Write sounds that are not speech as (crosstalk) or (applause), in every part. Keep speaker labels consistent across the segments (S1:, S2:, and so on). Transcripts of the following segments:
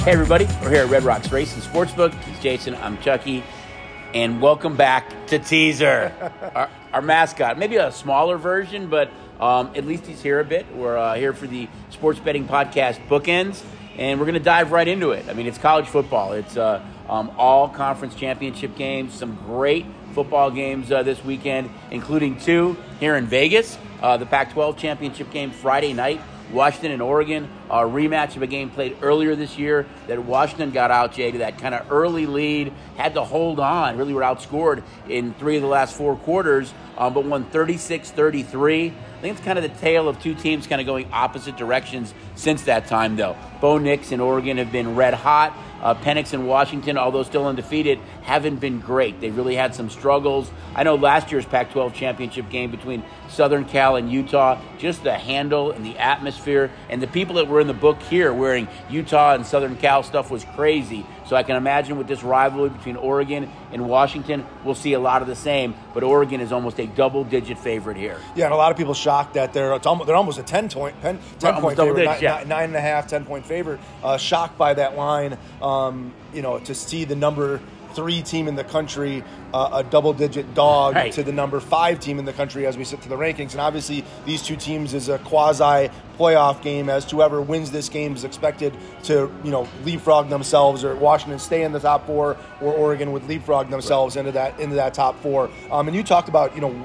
S1: Hey, everybody, we're here at Red Rocks Racing Sportsbook. He's Jason, I'm Chucky, and welcome back to Teaser, (laughs) our, our, mascot. Maybe a smaller version, but um, at least he's here a bit. We're uh, here for the sports betting podcast Bookends, and we're going to dive right into it. I mean, it's college football, it's uh, um, all conference championship games, some great football games uh, this weekend, including two here in Vegas. Uh, the Pac 12 championship game Friday night Washington and Oregon, a rematch of a game played earlier this year that Washington got out, Jay, to that kind of early lead, had to hold on, really were outscored in three of the last four quarters, um, but won 36 33. I think it's kind of the tale of two teams kind of going opposite directions since that time, though. Bo Nix and Oregon have been red hot. Uh, Penix and Washington, although still undefeated, haven't been great. They've really had some struggles. I know last year's Pac 12 championship game between Southern Cal and Utah, just the handle and the atmosphere, and the people that were in the book here wearing Utah and Southern Cal stuff was crazy. So I can imagine with this rivalry between Oregon and Washington, we'll see a lot of the same. But Oregon is almost a double-digit favorite here.
S2: Yeah, and a lot of people shocked that they're almost, they're almost a 10 point 10, 10 point favorite, digits, nine, yeah. nine and a half, 10 point favorite. Uh, shocked by that line. Um, you know, to see the number three team in the country, uh, a double digit dog right. to the number five team in the country as we sit to the rankings. And obviously, these two teams is a quasi playoff game as to whoever wins this game is expected to, you know, leapfrog themselves or Washington stay in the top four or Oregon would leapfrog themselves right. into that into that top four. Um, and you talked about, you know,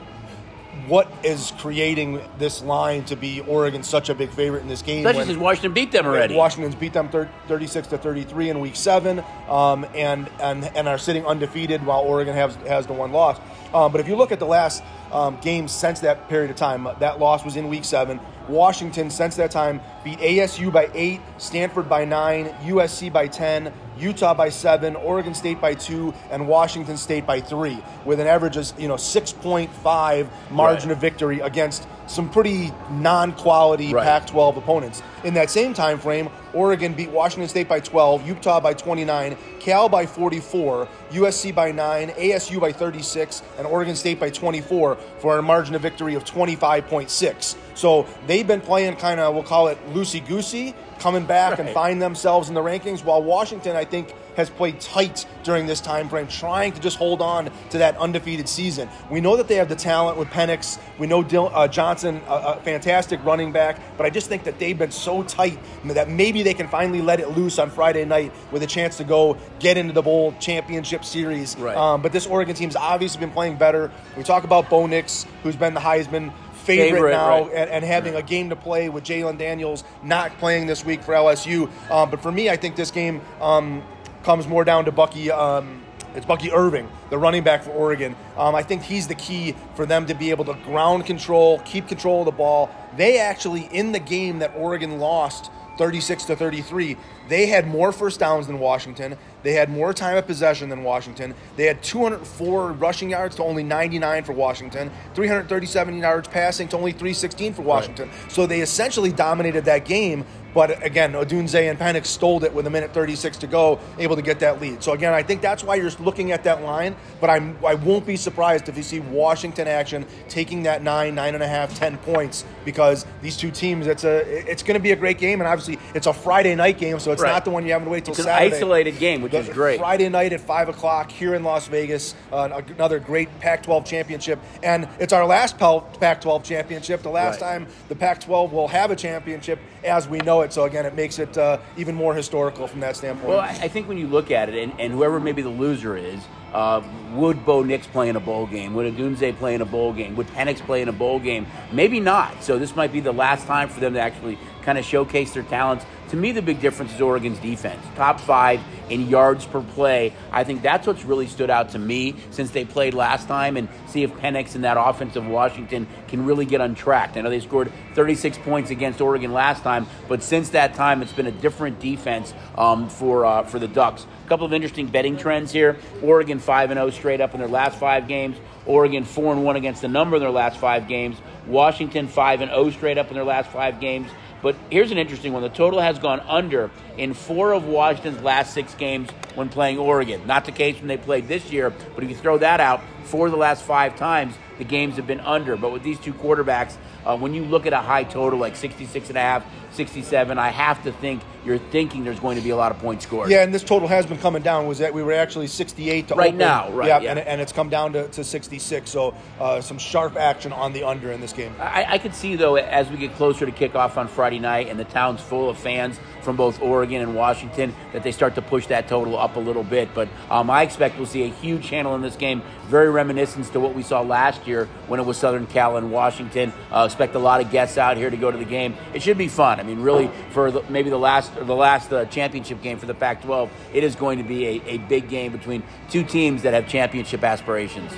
S2: what is creating this line to be Oregon such a big favorite in this game?
S1: Especially since Washington beat them already.
S2: Washington's beat them 36 to 33 in Week Seven, um, and and and are sitting undefeated while Oregon has has the one loss. Um, but if you look at the last um, games since that period of time, that loss was in Week Seven. Washington, since that time, beat ASU by eight, Stanford by nine, USC by 10, Utah by seven, Oregon State by two, and Washington State by three, with an average of you know 6.5 margin right. of victory against some pretty non-quality right. Pac-12 opponents. In that same time frame, Oregon beat Washington State by 12, Utah by 29, Cal by 44, USC by 9, ASU by 36, and Oregon State by 24 for a margin of victory of 25.6. So they've been playing kind of, we'll call it loosey goosey, coming back right. and find themselves in the rankings, while Washington, I think, has played tight during this time frame, trying to just hold on to that undefeated season. We know that they have the talent with Penix. We know Dil- uh, Johnson, a, a, fantastic running back, but I just think that they've been so tight that maybe they can finally let it loose on Friday night with a chance to go get into the bowl championship series.
S1: Right.
S2: Um, but this Oregon team's obviously been playing better. We talk about Bo Nix, who's been the Heisman favorite, favorite now right. and, and, having a game to play with Jalon Daniels not playing this week for LSU. Um, but for me, I think this game um, comes more down to Bucky. Um, it's Bucky Irving, the running back for Oregon. Um, I think he's the key for them to be able to ground control, keep control of the ball. They actually, in the game that Oregon lost 36 to 33, they had more first downs than Washington. They had more time of possession than Washington. They had 204 rushing yards to only 99 for Washington, 337 yards passing to only 316 for Washington. Right. So they essentially dominated that game. But again, Odunze and Penix stole it with a minute 36 to go, able to get that lead. So again, I think that's why you're looking at that line. But I'm, I won't be surprised if you see Washington action taking that nine, nine and a half, ten points because these two teams, it's a, it's going to be a great game, and obviously it's a Friday night game, so it's right. not the one you have to wait till
S1: it's
S2: Saturday.
S1: An isolated game, which is great.
S2: Friday night at five o'clock here in Las Vegas, uh, another great Pac-12 championship, and it's our last Pac-12 championship. The last right. time the Pac-12 will have a championship as we know it. So again, it makes it uh, even more historical from that standpoint.
S1: Well, I think when you look at it, and, and whoever maybe the loser is, uh, would Bo Nix play in a bowl game? Would Odunze play in a bowl game? Would Penix play in a bowl game? Maybe not. So this might be the last time for them to actually kind of showcase their talents. To me, the big difference is Oregon's defense. Top five in yards per play. I think that's what's really stood out to me since they played last time and see if Penix and that offense of Washington can really get untracked. I know they scored 36 points against Oregon last time, but since that time, it's been a different defense um, for, uh, for the Ducks. A couple of interesting betting trends here. Oregon 5 0 straight up in their last five games. Oregon 4 1 against the number in their last five games. Washington 5 0 straight up in their last five games. But here's an interesting one. The total has gone under in four of Washington's last six games when playing Oregon. Not the case when they played this year, but if you throw that out, four of the last five times, the games have been under. But with these two quarterbacks, uh, when you look at a high total like 66 and a half, 67, I have to think you're thinking there's going to be a lot of points scored.
S2: Yeah, and this total has been coming down. Was that we were actually 68 to
S1: right
S2: open.
S1: now, right?
S2: Yeah,
S1: yeah.
S2: And, and, it's come down to, to 66. So uh, some sharp action on the under in this game.
S1: I, I could see though as we get closer to kickoff on Friday night and the town's full of fans from both Oregon and Washington that they start to push that total up a little bit. But um, I expect we'll see a huge handle in this game, very reminiscent to what we saw last year when it was Southern Cal and Washington. Uh, expect a lot of guests out here to go to the game. It should be fun. I mean, really, for the, maybe the last the last uh, championship game for the Pac-12, it is going to be a, a big game between two teams that have championship aspirations.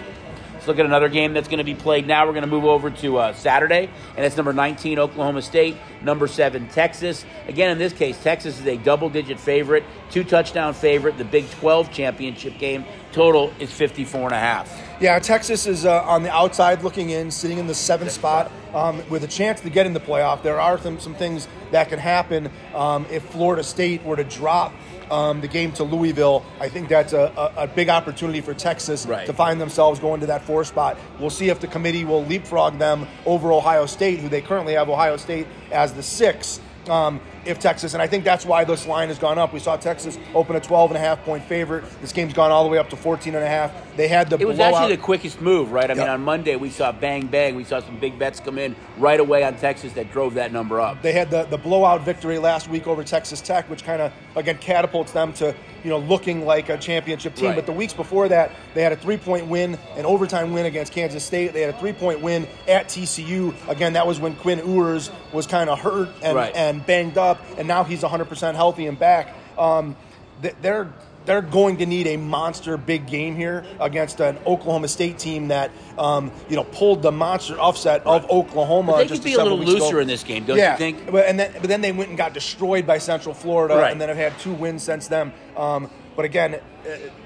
S1: Look at another game that's going to be played now. We're going to move over to uh, Saturday, and it's number 19, Oklahoma State, number 7, Texas. Again, in this case, Texas is a double digit favorite, two touchdown favorite. The Big 12 championship game total is 54 and a half.
S2: Yeah, Texas is uh, on the outside looking in, sitting in the seventh spot um, with a chance to get in the playoff. There are some, some things that can happen um, if Florida State were to drop um, the game to Louisville. I think that's a, a, a big opportunity for Texas
S1: right.
S2: to find themselves going to that four spot. We'll see if the committee will leapfrog them over Ohio State, who they currently have Ohio State as the six. Um, if Texas, and I think that's why this line has gone up. We saw Texas open a 12 and a half point favorite. This game's gone all the way up to 14 and a half. They had the
S1: It was
S2: blowout.
S1: actually the quickest move, right? I
S2: Yep.
S1: mean, on Monday we saw bang bang. We saw some big bets come in right away on Texas that drove that number up.
S2: They had the, the blowout victory last week over Texas Tech, which kind of again catapults them to you know looking like a championship team.
S1: Right.
S2: But the weeks before that, they had a three point win, an overtime win against Kansas State. They had a three point win at TCU. Again, that was when Quinn Ewers was kind of hurt and,
S1: Right.
S2: and banged up, and now he's 100 percent healthy and back. Um, they're they're going to need a monster big game here against an Oklahoma State team that um, you know pulled the monster upset of Oklahoma.
S1: But they
S2: just
S1: could be a little looser
S2: ago.
S1: in this game, don't
S2: yeah,
S1: you think?
S2: But and then but then they went and got destroyed by Central Florida,
S1: Right.
S2: and then have had two wins since then. Um, but again, uh,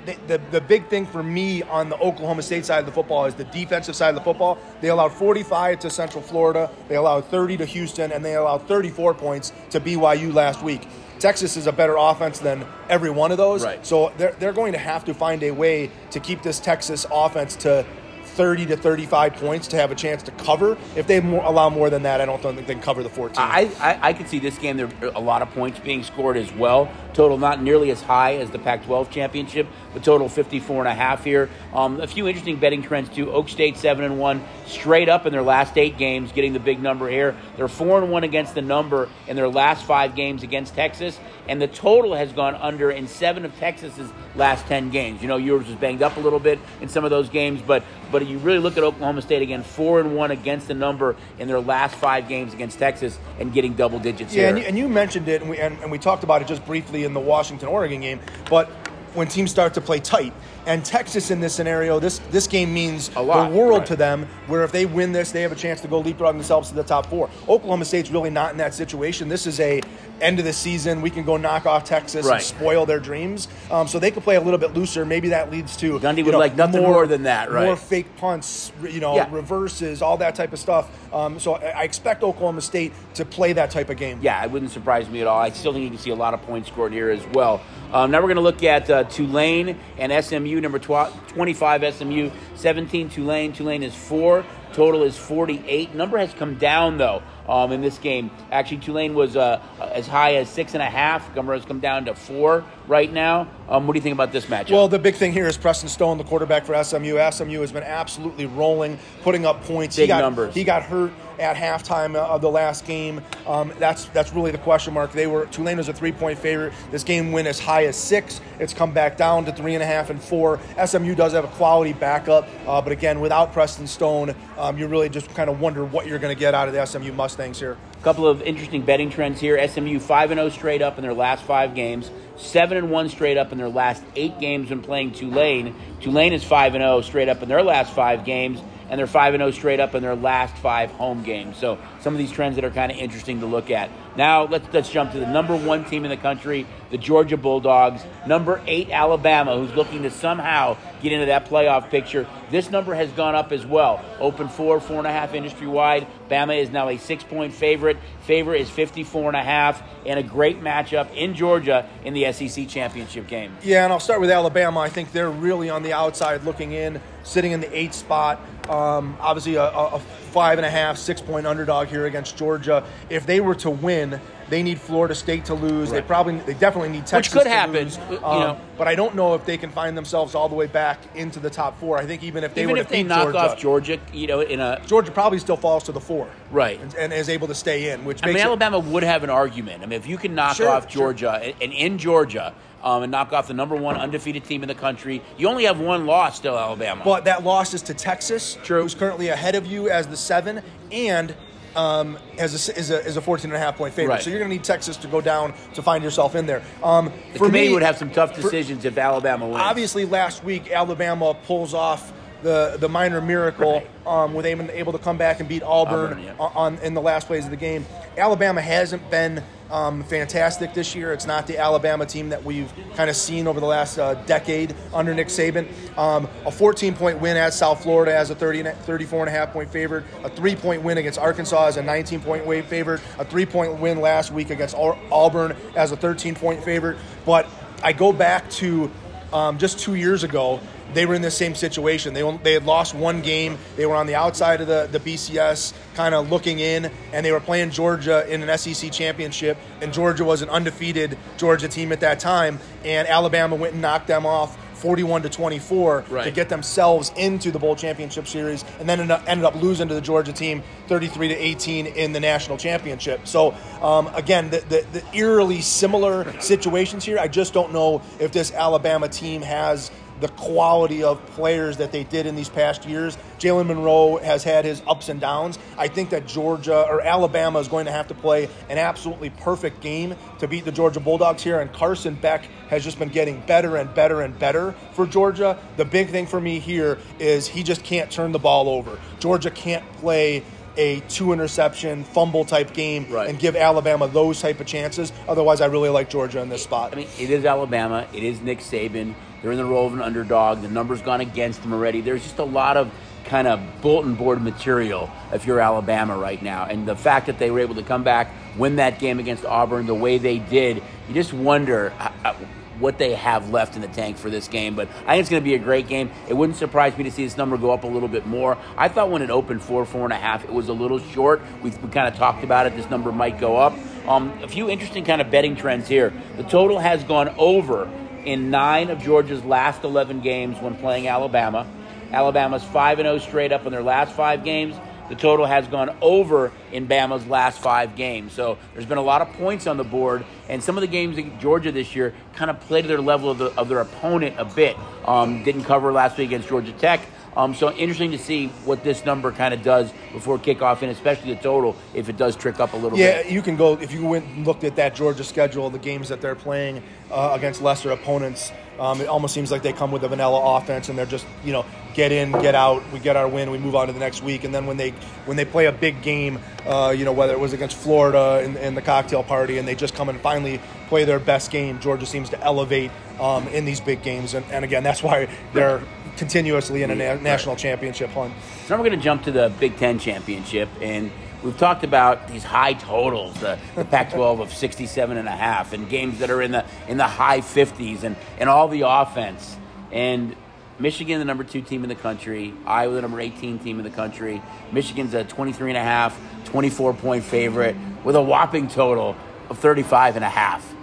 S2: the, the the big thing for me on the Oklahoma State side of the football is the defensive side of the football. They allowed 45 to Central Florida, they allowed 30 to Houston, and they allowed 34 points to BYU last week. Texas is a better offense than every one of those.
S1: Right.
S2: So they're, they're going to have to find a way to keep this Texas offense to 30 to 35 points to have a chance to cover. If they more, allow more than that, I don't think they can cover the 14.
S1: I, I, I could see this game there are a lot of points being scored as well. Total not nearly as high as the Pac-12 championship, but total 54 and a half here. Um, a few interesting betting trends too. Okie State seven and one straight up in their last eight games, getting the big number here. They're four and one against the number in their last five games against Texas, and the total has gone under in seven of Texas's last ten games. You know, Ewers was banged up a little bit in some of those games, but but you really look at Oklahoma State again, four and one against the number in their last five games against Texas, and getting double digits
S2: Yeah,
S1: here.
S2: and you, and you mentioned it, and we, and, and we talked about it just briefly in the Washington Oregon game. But when teams start to play tight, and Texas in this scenario, this this game means
S1: A lot,
S2: the world
S1: right.
S2: to them. Where if they win this, they have a chance to go leapfrog themselves to the top four. Oklahoma State's really not in that situation. This is a end of the season. We can go knock off Texas
S1: Right.
S2: and spoil their dreams. Um, so they could play a little bit looser. Maybe that leads to
S1: Gundy would
S2: know,
S1: like nothing more than that, right?
S2: More fake punts, you know,
S1: Yeah.
S2: reverses, all that type of stuff. Um, so I I expect Oklahoma State to play that type of game.
S1: yeah, it wouldn't surprise me at all. I still think you can see a lot of points scored here as well. Um, now we're going to look at uh, Tulane and SMU, number tw- 25 SMU, 17 Tulane. Tulane is four. Total is 48. Number has come down, though, um, in this game. Actually, Tulane was uh, as high as six and a half. Number has come down to four right now. Um, what do you think about this matchup?
S2: Well, the big thing here is Preston Stone, the quarterback for SMU. SMU has been absolutely rolling, putting up points.
S1: Big
S2: he got,
S1: numbers.
S2: He got hurt at halftime of the last game. Um, that's that's really the question mark. They were Tulane was a three point favorite. This game went as high as six. It's come back down to three and a half and four. SMU does have a quality backup, uh, but again, without Preston Stone, um, you really just kind of wonder what you're going to get out of the SMU Mustangs here.
S1: A couple of interesting betting trends here. SMU 5 and 0 straight up in their last 5 games, 7 and 1 straight up in their last 8 games when playing Tulane. Tulane is 5 and 0 straight up in their last 5 games and they're 5 and 0 straight up in their last 5 home games. So, some of these trends that are kind of interesting to look at. Now, let's let's jump to the number 1 team in the country, the Georgia Bulldogs, number 8 Alabama who's looking to somehow get into that playoff picture. This number has gone up as well. Open four, four and a half industry wide. Bama is now a six point favorite. Favor is 54 and a half, and a great matchup in Georgia in the SEC championship game.
S2: Yeah, and I'll start with Alabama. I think they're really on the outside looking in, sitting in the eighth spot. Um, obviously, a, a five and a half, six point underdog here against Georgia. If they were to win, they need Florida State to lose. Right. They probably, they definitely need Texas.
S1: Which could
S2: to
S1: happen.
S2: Lose.
S1: Um,
S2: you know. But I don't know if they can find themselves all the way back into the top four. I think even if they
S1: even
S2: were
S1: if
S2: to
S1: they
S2: beat
S1: knock
S2: Georgia,
S1: off Georgia, you know, in a
S2: Georgia probably still falls to the four,
S1: right,
S2: and, and is able to stay in. Which
S1: I
S2: makes
S1: mean,
S2: it,
S1: Alabama would have an argument. I mean, if you can knock
S2: Sure,
S1: off
S2: sure.
S1: Georgia and, and in Georgia. Um, and knock off the number one undefeated team in the country. You only have one loss still, Alabama.
S2: But that loss is to Texas,
S1: True.
S2: who's currently ahead of you as the seven, and um, as a, is a is a 14 and a half point favorite.
S1: Right.
S2: So you're going to need Texas to go down to find yourself in there. Um,
S1: the
S2: for
S1: committee
S2: me,
S1: would have some tough
S2: for-
S1: decisions if Alabama wins.
S2: Obviously, last week Alabama pulls off the the minor miracle um, with able, able to come back and beat Auburn,
S1: Auburn, yeah.
S2: on, on in the last plays of the game. Alabama hasn't been um, fantastic this year. It's not the Alabama team that we've kind of seen over the last uh, decade under Nick Saban. Um, a 14 point win at South Florida as a 30, and- 34 and a half point favorite. A three point win against Arkansas as a 19 point weight favorite. A three point win last week against Au- Auburn as a 13 point favorite. But I go back to um, just two years ago, they were in the same situation. They, they had lost one game. They were on the outside of the, the BCS, kind of looking in, and they were playing Georgia in an SEC championship. And Georgia was an undefeated Georgia team at that time. And Alabama went and knocked them off 41 to 24 to get themselves into the bowl championship series, and then ended up, ended up losing to the Georgia team 33 to 18 in the national championship. So um, again, the, the, the eerily similar situations here. I just don't know if this Alabama team has the quality of players that they did in these past years. Jalen Milroe has had his ups and downs. I think that Georgia or Alabama is going to have to play an absolutely perfect game to beat the Georgia Bulldogs here. And Carson Beck has just been getting better and better and better for Georgia. The big thing for me here is he just can't turn the ball over. Georgia can't play a two interception fumble type game
S1: Right.
S2: and give Alabama those type of chances. Otherwise, I really like Georgia in this spot.
S1: I mean, it is Alabama. It is Nick Saban. They're in the role of an underdog. The number's gone against them already. There's just a lot of kind of bulletin board material if you're Alabama right now. And the fact that they were able to come back, win that game against Auburn the way they did, you just wonder uh, uh, what they have left in the tank for this game. But I think it's going to be a great game. It wouldn't surprise me to see this number go up a little bit more. I thought when it opened four, four and a half, it was a little short. We, we kind of talked about it. This number might go up. Um, a few interesting kind of betting trends here. The total has gone over in nine of Georgia's last 11 games when playing Alabama. Alabama's 5 0 straight up in their last five games. The total has gone over in Bama's last five games. So there's been a lot of points on the board, and some of the games in Georgia this year kind of played to their level of, the, of their opponent a bit. Um, didn't cover last week against Georgia Tech. Um, so interesting to see what this number kind of does before kickoff, and especially the total if it does trick up a little
S2: Yeah,
S1: bit.
S2: you can go if you went and looked at that Georgia schedule, the games that they're playing uh, against lesser opponents. Um, it almost seems like they come with a vanilla offense, and they're just you know get in, get out. We get our win, we move on to the next week, and then when they when they play a big game, uh, you know whether it was against Florida in, in the cocktail party, and they just come and finally play their best game. Georgia seems to elevate um, in these big games, and, and again that's why they're continuously in a na- national championship hunt.
S1: So now we're going to jump to the Big Ten championship, and we've talked about these high totals, the, the Pac-12 of 67 and a half, and games that are in the in the high 50s, and and all the offense. And Michigan, the number two team in the country, Iowa, the number 18 team in the country. Michigan's a 23 and a half, 24 point favorite with a whopping total of 35 and a half.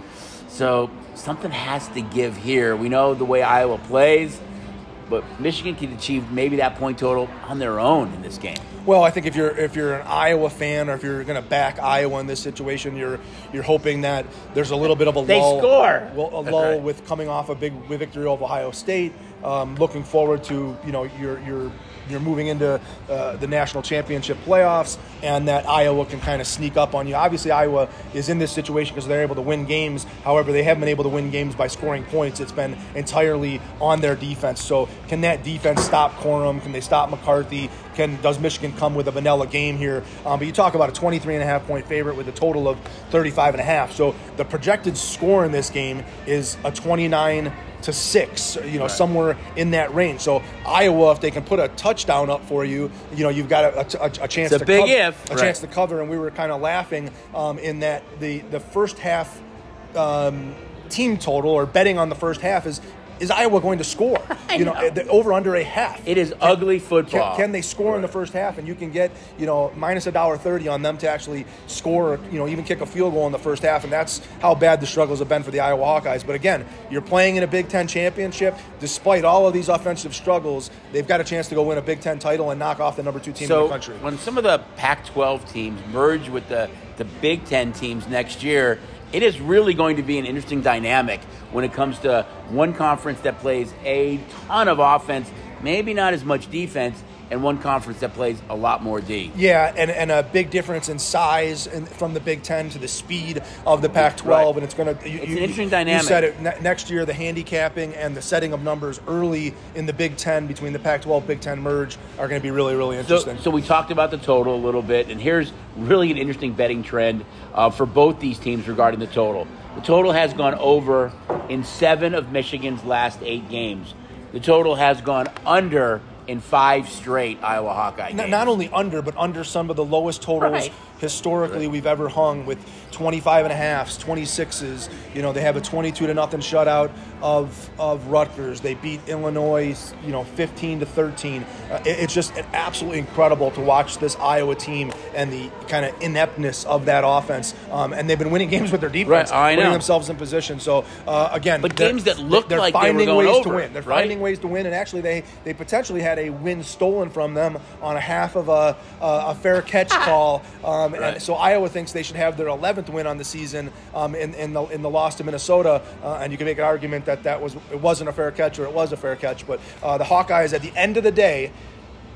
S1: So something has to give here. We know the way Iowa plays, but Michigan can achieve maybe that point total on their own in this game.
S2: Well, I think if you're if you're an Iowa fan or if you're going to back Iowa in this situation, you're you're hoping that there's a little bit of a
S1: They
S2: lull,
S1: score.
S2: well, a lull
S1: right.
S2: with coming off a big victory over Ohio State. Um, looking forward to you know you're you're you're moving into uh, the national championship playoffs, and that Iowa can kind of sneak up on you. Obviously, Iowa is in this situation because they're able to win games. However, they haven't been able to win games by scoring points. It's been entirely on their defense. So can that defense stop Corum? Can they stop McCarthy? Can does Michigan come with a vanilla game here? Um, but you talk about a 23 and a half point favorite with a total of 35 and a half. So the projected score in this game is a 29 to six, you know,
S1: Right.
S2: somewhere in that range. So Iowa, if they can put a touchdown up for you, you know, you've got a, a, a chance.
S1: It's a
S2: to
S1: big
S2: cover,
S1: if,
S2: a
S1: right.
S2: chance to cover. And we were kind of laughing um, in that the the first half um, team total or betting on the first half is is Iowa going to score? (laughs) you know,
S1: know.
S2: the over under a half.
S1: It is ugly
S2: Can,
S1: football.
S2: can they score in the first half? And you can get, you know, minus a dollar thirty on them to actually score, you know, even kick a field goal in the first half. And that's how bad the struggles have been for the Iowa Hawkeyes. But again, you're playing in a Big Ten championship. Despite all of these offensive struggles, they've got a chance to go win a Big Ten title and knock off the number two team in the country.
S1: when some of the Pac-12 teams merge with the the Big Ten teams next year, it is really going to be an interesting dynamic when it comes to one conference that plays a ton of offense, maybe not as much defense, and one conference that plays a lot more D.
S2: Yeah, and, and a big difference in size and from the Big Ten to the speed of the Pac-12,
S1: Right.
S2: and it's going to.
S1: It's an interesting dynamic.
S2: You said it ne- next year. The handicapping and the setting of numbers early in the Big Ten between the Pac-12 Big Ten merge are going to be really really
S1: So,
S2: interesting.
S1: so we talked about the total a little bit, and here's really an interesting betting trend uh, for both these teams regarding the total. The total has gone over in seven of Michigan's last eight games. The total has gone under in five straight Iowa Hawkeye games.
S2: Not, not only under, but under some of the lowest totals
S1: Right.
S2: historically we've ever hung with 25 and a halfs, 26s. You know, they have a 22 to nothing shutout of of Rutgers. They beat Illinois, you know, 15 to 13. Uh, it- it's just absolutely incredible to watch this Iowa team and the kind of ineptness of that offense. Um, and they've been winning games with their defense,
S1: Right, I
S2: putting
S1: know.
S2: themselves in position. So uh, again,
S1: But
S2: they're-
S1: games that looked
S2: they're
S1: like they were
S2: finding
S1: going
S2: ways
S1: over,
S2: to win. They're
S1: right?
S2: finding ways to win, and actually they they potentially had a win stolen from them on a half of a a, a fair catch (laughs) call. Um,
S1: Right.
S2: And so Iowa thinks they should have their 11th win on the season um, in in the in the loss to Minnesota, uh, and you can make an argument that that was it wasn't a fair catch or it was a fair catch, but uh, the Hawkeyes at the end of the day.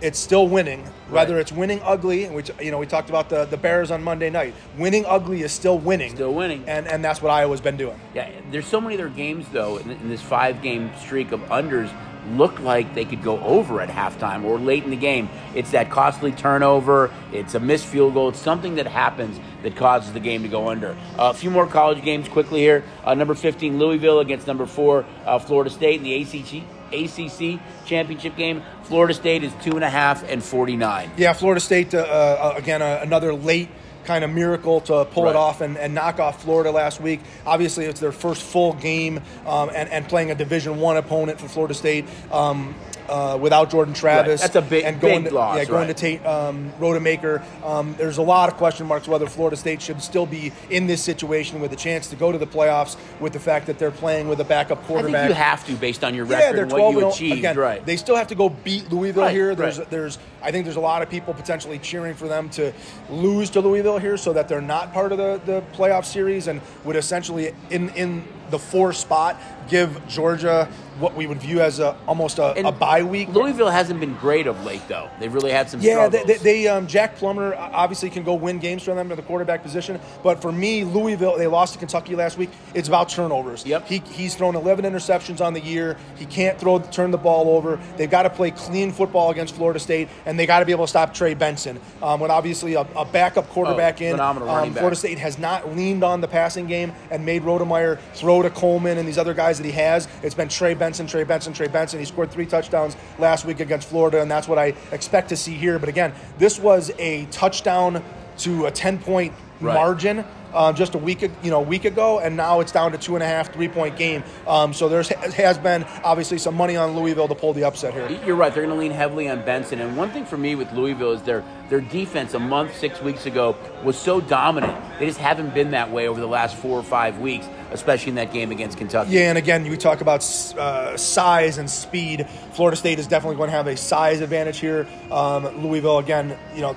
S2: It's still winning, whether
S1: Right.
S2: it's winning ugly, which you know we talked about the, the Bears on Monday night. Winning ugly is still winning,
S1: Still winning.
S2: and and that's what Iowa's been doing.
S1: Yeah, there's so many other games though in, in this five-game streak of unders look like they could go over at halftime or late in the game. It's that costly turnover. It's a missed field goal. It's something that happens that causes the game to go under. Uh, a few more college games quickly here. Uh, number 15 Louisville against number four uh, Florida State in the ACC. ACC championship game. Florida State is two and a half and 49.
S2: Yeah, Florida State, uh, uh, again, uh, another late kind of miracle to pull
S1: Right.
S2: it off and, and knock off Florida last week. Obviously, it's their first full game um, and, and playing a Division One opponent for Florida State. Um, uh, without Jordan Travis,
S1: That's a big-
S2: and going
S1: big
S2: to,
S1: loss,
S2: Yeah, going
S1: right.
S2: to Tate um, Rodemaker. Um, there's a lot of question marks whether Florida State should still be in this situation with a chance to go to the playoffs. With the fact that they're playing with a backup
S1: I
S2: quarterback,
S1: think you have to based on your record yeah,
S2: they're
S1: and
S2: 12
S1: what you
S2: and
S1: achieved.
S2: Again,
S1: right.
S2: They still have to go beat Louisville
S1: Right,
S2: here. There's
S1: right.
S2: there's I think there's a lot of people potentially cheering for them to lose to Louisville here so that they're not part of the, the playoff series and would essentially in in the four spot give Georgia what we would view as a almost a,
S1: And
S2: a bye week.
S1: Louisville hasn't been great of late, though. They've really had some
S2: Yeah, they,
S1: struggles.
S2: they, they um, Jack Plummer obviously can go win games for them to the quarterback position, but for me, Louisville they lost to Kentucky last week. It's about turnovers.
S1: Yep.
S2: He, he's thrown 11 interceptions on the year. He can't throw turn the ball over. They've got to play clean football against Florida State, and they got to be able to stop Trey Benson. Um, with obviously a, a backup quarterback
S1: Oh,
S2: in, um. Florida State has not leaned on the passing game and made Rodemaker throw to Coleman and these other guys that he has. It's been Trey Benson, Trey Benson, Trey Benson. He scored three touchdowns last week against Florida, and that's what I expect to see here. But again, this was a touchdown to a 10 point
S1: Right.
S2: margin. Um, just a week, you know, a week ago, and now it's down to two and a half, three point game. Um, so there's has been obviously some money on Louisville to pull the upset here.
S1: You're right. They're going to lean heavily on Benson. And one thing for me with Louisville is their their defense a month, six weeks ago was so dominant. They just haven't been that way over the last four or five weeks, especially in that game against Kentucky.
S2: Yeah, and again, you talk about uh, size and speed. Florida State is definitely going to have a size advantage here. Um, Louisville, again, you know,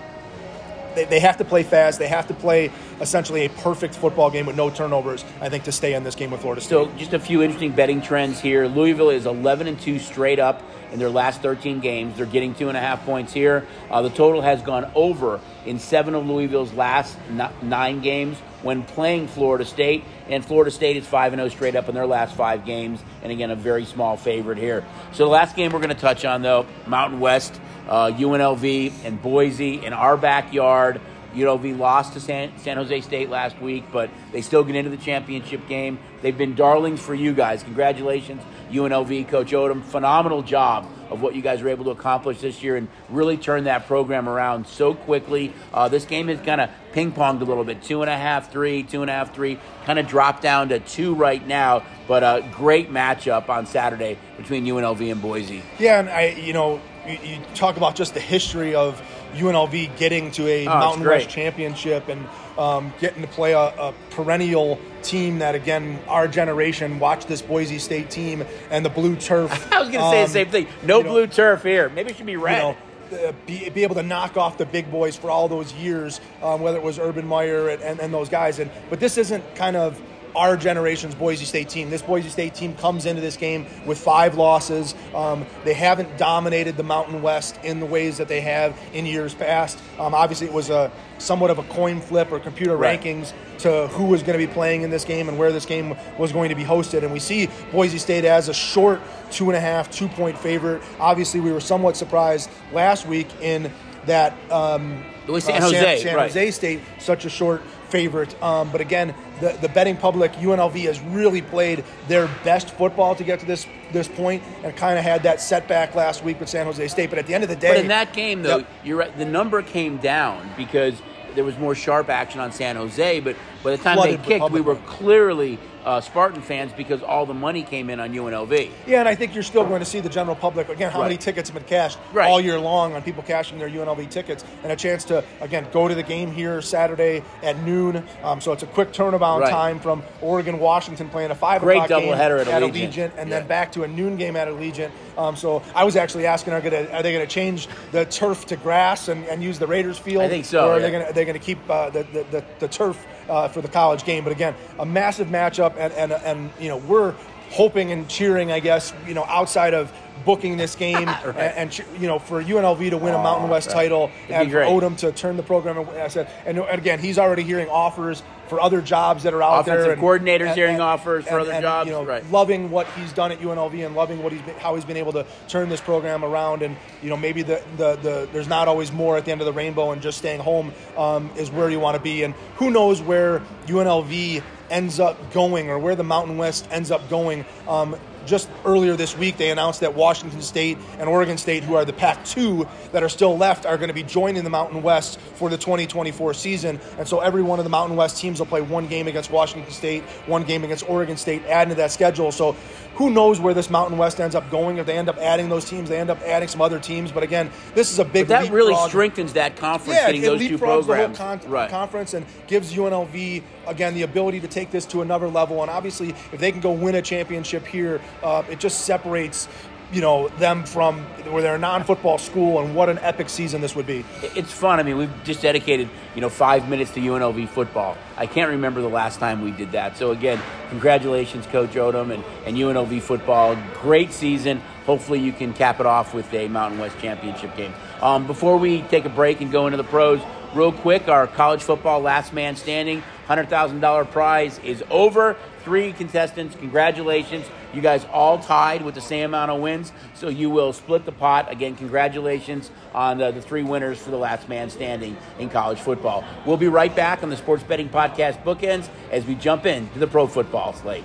S2: they, they have to play fast. They have to play essentially a perfect football game with no turnovers. I think to stay in this game with Florida State.
S1: So, just a few interesting betting trends here. Louisville is 11 and 2 straight up in their last 13 games. They're getting two and a half points here. Uh, the total has gone over in seven of Louisville's last nine games when playing Florida State. And Florida State is 5 0 straight up in their last five games. And again, a very small favorite here. So the last game we're going to touch on, though, Mountain West, uh, UNLV, and Boise in our backyard. UNLV lost to San, San Jose State last week, but they still get into the championship game. They've been darlings for you guys. Congratulations, UNLV, Coach Odom. Phenomenal job of what you guys were able to accomplish this year and really turn that program around so quickly. Uh, this game has kind of ping ponged a little bit two and a half, three, two and a half, three, kind of dropped down to two right now. But a great matchup on Saturday between UNLV and Boise.
S2: Yeah, and I, you know, you, you talk about just the history of UNLV getting to a oh, Mountain West championship and um, getting to play a, a, perennial team that, again, our generation watched this Boise State team and the blue turf. (laughs)
S1: I was going to say um, the same thing. No blue know, turf here. Maybe it should be red.
S2: You know, be, be, able to knock off the big boys for all those years, um, whether it was Urban Meyer and, and, and those guys. And but this isn't kind of our generation's Boise State team. This Boise State team comes into this game with five losses. Um, they haven't dominated the Mountain West in the ways that they have in years past. Um, obviously, it was a somewhat of a coin flip or computer right. rankings to who was going to be playing in this game and where this game was going to be hosted. And we see Boise State as a short two and a half, two point favorite. Obviously, we were somewhat surprised last week in that. Um,
S1: San Jose, uh,
S2: San, San
S1: right.
S2: Jose State, such a short favorite. Um, but again, the, the betting public, UNLV has really played their best football to get to this this point, and kind of had that setback last week with San Jose State. But at the end of the day,
S1: but in that game though, yep. you're right. The number came down because there was more sharp action on San Jose. But by the time they kicked, we were clearly uh, Spartan fans because all the money came in on UNLV.
S2: Yeah, and I think you're still going to see the general public again. How right. many tickets have been cashed right. all year long on people cashing their UNLV tickets, and a chance to again go to the game here Saturday at noon. Um, so it's a quick turnabout right. time from Oregon Washington playing a five
S1: Great
S2: o'clock
S1: game at,
S2: at
S1: Allegiant,
S2: Allegiant and yeah. then back to a noon game at Allegiant. Um, so I was actually asking, are, gonna, are they going to change the turf to grass and, and, use the Raiders field? I
S1: think so.
S2: Or are
S1: yeah.
S2: they going to keep uh, the, the, the, the turf uh, for the college game. But again, a massive matchup, and, and, and you know we're hoping and cheering, I guess, you know, outside of booking this game (laughs) right. and, and, you know for UNLV to win a Mountain West right. title It'd and for Odom to turn the program. I said, and again, he's already hearing offers for other jobs that are out
S1: Offensive
S2: there.
S1: And, coordinators and, hearing offers for other jobs.
S2: You know,
S1: right.
S2: loving what he's done at UNLV and loving what he's been, how he's been able to turn this program around. And you know, maybe the, the, the there's not always more at the end of the rainbow, and just staying home um, is where you want to be. And who knows where UNLV ends up going or where the Mountain West ends up going. Um, just earlier this week, they announced that Washington State and Oregon State, who are the Pac 2 that are still left, are going to be joining the Mountain West for the 2024 season. And so every one of the Mountain West teams will play one game against Washington State, one game against Oregon State, adding to that schedule. So who knows where this Mountain West ends up going? If they end up adding those teams, they end up adding some other teams. But again, this is a big.
S1: But that really strengthens that conference.
S2: Yeah,
S1: getting
S2: it
S1: those two programs.
S2: the whole con- right. conference and gives UNLV again the ability to take this to another level. And obviously, if they can go win a championship here, uh, it just separates you know them from where they're a non-football school and what an epic season this would be.
S1: It's fun. I mean we've just dedicated you know five minutes to unlv football. I can't remember the last time we did that. So again congratulations coach odom and, and unlv football. Great season. Hopefully you can cap it off with a mountain west championship game. Um, before we take a break and go into the pros real quick our college football last man standing $100000 prize is over. Three contestants congratulations you guys all tied with the same amount of wins, so you will split the pot. Again, congratulations on the, the three winners for the last man standing in college football. We'll be right back on the Sports Betting Podcast bookends as we jump into the pro football slate.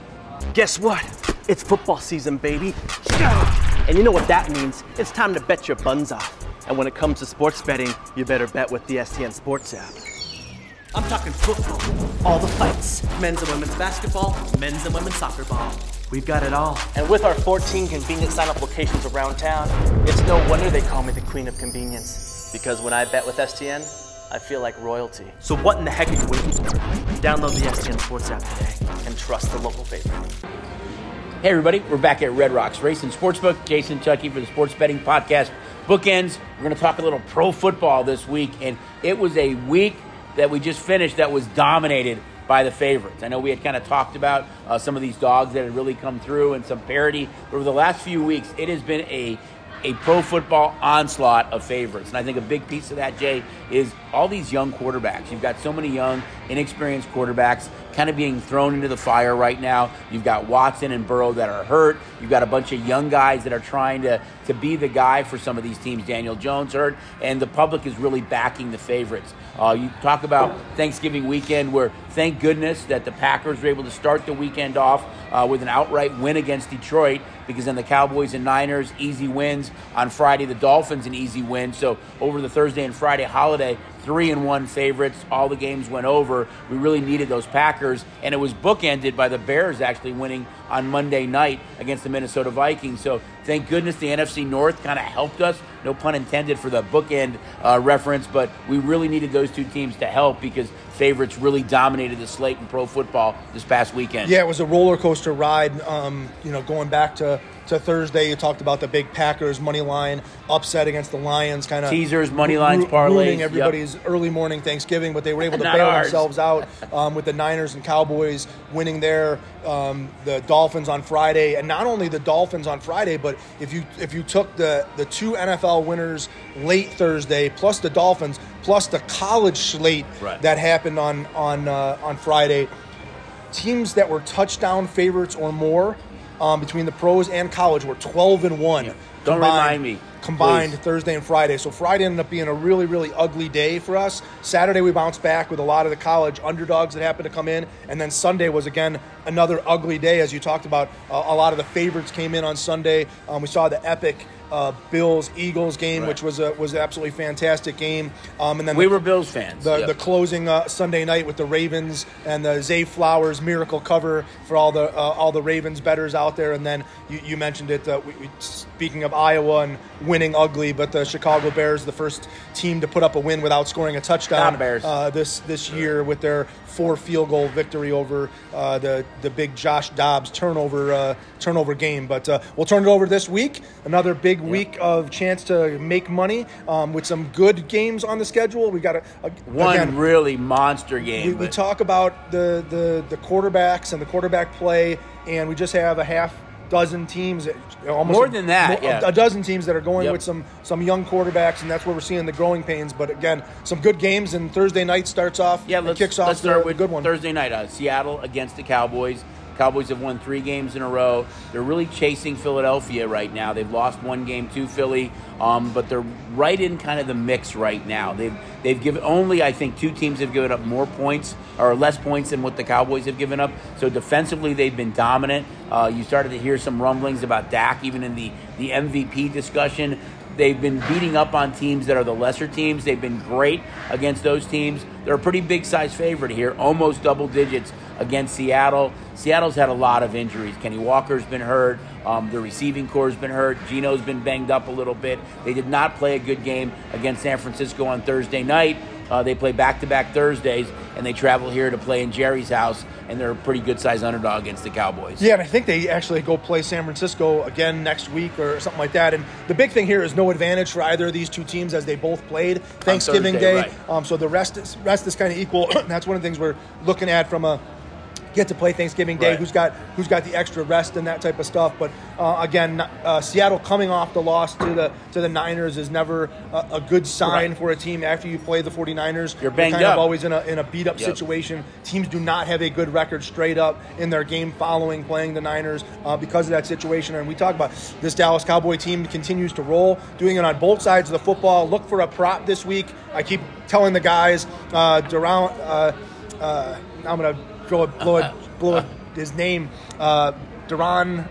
S3: Guess what? It's football season, baby. And you know what that means? It's time to bet your buns off. And when it comes to sports betting, you better bet with the STN Sports app. I'm talking football, all the fights, men's and women's basketball, men's and women's soccer ball. We've got it all. And with our 14 convenient sign up locations around town, it's no wonder they call me the queen of convenience. Because when I bet with STN, I feel like royalty. So what in the heck are you waiting for? Download the STN Sports app today and trust the local favorite.
S1: Hey everybody, we're back at Red Rocks Racing Sportsbook. Jason Chucky for the Sports Betting Podcast. Bookends. We're going to talk a little pro football this week, and it was a week that we just finished that was dominated by the favorites. I know we had kind of talked about uh, some of these dogs that had really come through and some parity. But over the last few weeks, it has been a a pro football onslaught of favorites. And I think a big piece of that, Jay, is all these young quarterbacks. You've got so many young, inexperienced quarterbacks kind of being thrown into the fire right now. You've got Watson and Burrow that are hurt. You've got a bunch of young guys that are trying to, to be the guy for some of these teams. Daniel Jones hurt, and the public is really backing the favorites. Uh, you talk about Thanksgiving weekend, where thank goodness that the Packers were able to start the weekend off uh, with an outright win against Detroit because then the Cowboys and Niners, easy wins. On Friday, the Dolphins, an easy win. So over the Thursday and Friday holiday, three and one favorites. All the games went over. We really needed those Packers, and it was bookended by the Bears actually winning on Monday night against the Minnesota Vikings. So thank goodness the NFC North kind of helped us. No pun intended for the bookend uh, reference, but we really needed those two teams to help because favorites really dominated the slate in pro football this past weekend.
S2: Yeah, it was a roller coaster ride. Um, you know, going back to to Thursday. You talked about the big Packers money line upset against the Lions, kind of
S1: teasers, money lines, ru- parlays,
S2: ruining everybody's yep. early morning Thanksgiving. But they were able to bail ours. themselves out um, with the Niners and Cowboys winning there. Um, the Dolphins on Friday, and not only the Dolphins on Friday, but if you if you took the the two NFL winners late Thursday, plus the Dolphins, plus the college slate right. that happened on on uh, on Friday teams that were touchdown favorites or more um, between the pros and college were 12 and 1. Yeah.
S1: Don't combined, remind me.
S2: Combined please. Thursday and Friday. So Friday ended up being a really, really ugly day for us. Saturday we bounced back with a lot of the college underdogs that happened to come in. And then Sunday was again another ugly day, as you talked about. Uh, a lot of the favorites came in on Sunday. Um, we saw the epic uh, Bills Eagles game, right. which was a was an absolutely fantastic game.
S1: Um, and then we the, were Bills fans.
S2: The, yep. the closing uh, Sunday night with the Ravens and the Zay Flowers miracle cover for all the uh, all the Ravens betters out there. And then you, you mentioned it. Uh, we, we, speaking of Iowa and winning ugly, but the Chicago Bears, the first team to put up a win without scoring a touchdown uh, this this year with their four field goal victory over uh, the the big Josh Dobbs turnover turnover game. But we'll turn it over this week. Another big big week of chance to make money um, with some good games on the schedule. We got a, a
S1: one again, really monster game.
S2: We, we, talk about the, the the quarterbacks and the quarterback play, and we just have a half dozen teams, almost
S1: more than that,
S2: more,
S1: yeah.
S2: a dozen teams that are going yep. with some some young quarterbacks, and that's where we're seeing the growing pains. But again, some good games, and Thursday night starts off.
S1: Yeah, let's,
S2: kicks off
S1: let's start with a
S2: good one.
S1: Thursday night, uh, Seattle against the Cowboys. Cowboys have won three games in a row. They're really chasing Philadelphia right now. They've lost one game to Philly, um, but they're right in kind of the mix right now. They've they've given only I think two teams have given up more points or less points than what the Cowboys have given up. So defensively, they've been dominant. Uh, you started to hear some rumblings about Dak even in the the MVP discussion. They've been beating up on teams that are the lesser teams. They've been great against those teams. They're a pretty big size favorite here, almost double digits against Seattle. Seattle's had a lot of injuries. Kenny Walker's been hurt. Um, the receiving core's been hurt. Geno's been banged up a little bit. They did not play a good game against San Francisco on Thursday night. Uh, they play back to back Thursdays, and they travel here to play in Jerry's house, and they're a pretty good sized underdog against the Cowboys.
S2: Yeah, and I think they actually go play San Francisco again next week or something like that. And the big thing here is no advantage for either of these two teams as they both played Thanksgiving
S1: Thursday,
S2: Day.
S1: Right.
S2: Um, so the rest is rest is kind of equal. (coughs) that's one of the things we're looking at from a get to play Thanksgiving Day. Right. Who's got who's got the extra rest and that type of stuff. But uh, again, uh, Seattle coming off the loss to the to the Niners is never a, a good sign right. for a team after you play the 49ers.
S1: You're banged
S2: kind
S1: up.
S2: of always in a in a beat up yep. situation. Teams do not have a good record straight up in their game following playing the Niners uh, because of that situation. And we talk about this Dallas Cowboy team continues to roll, doing it on both sides of the football. Look for a prop this week. I keep telling the guys, uh, Durant, uh, uh, I'm gonna blow it, blow blow (laughs) his name, uh, DaRon.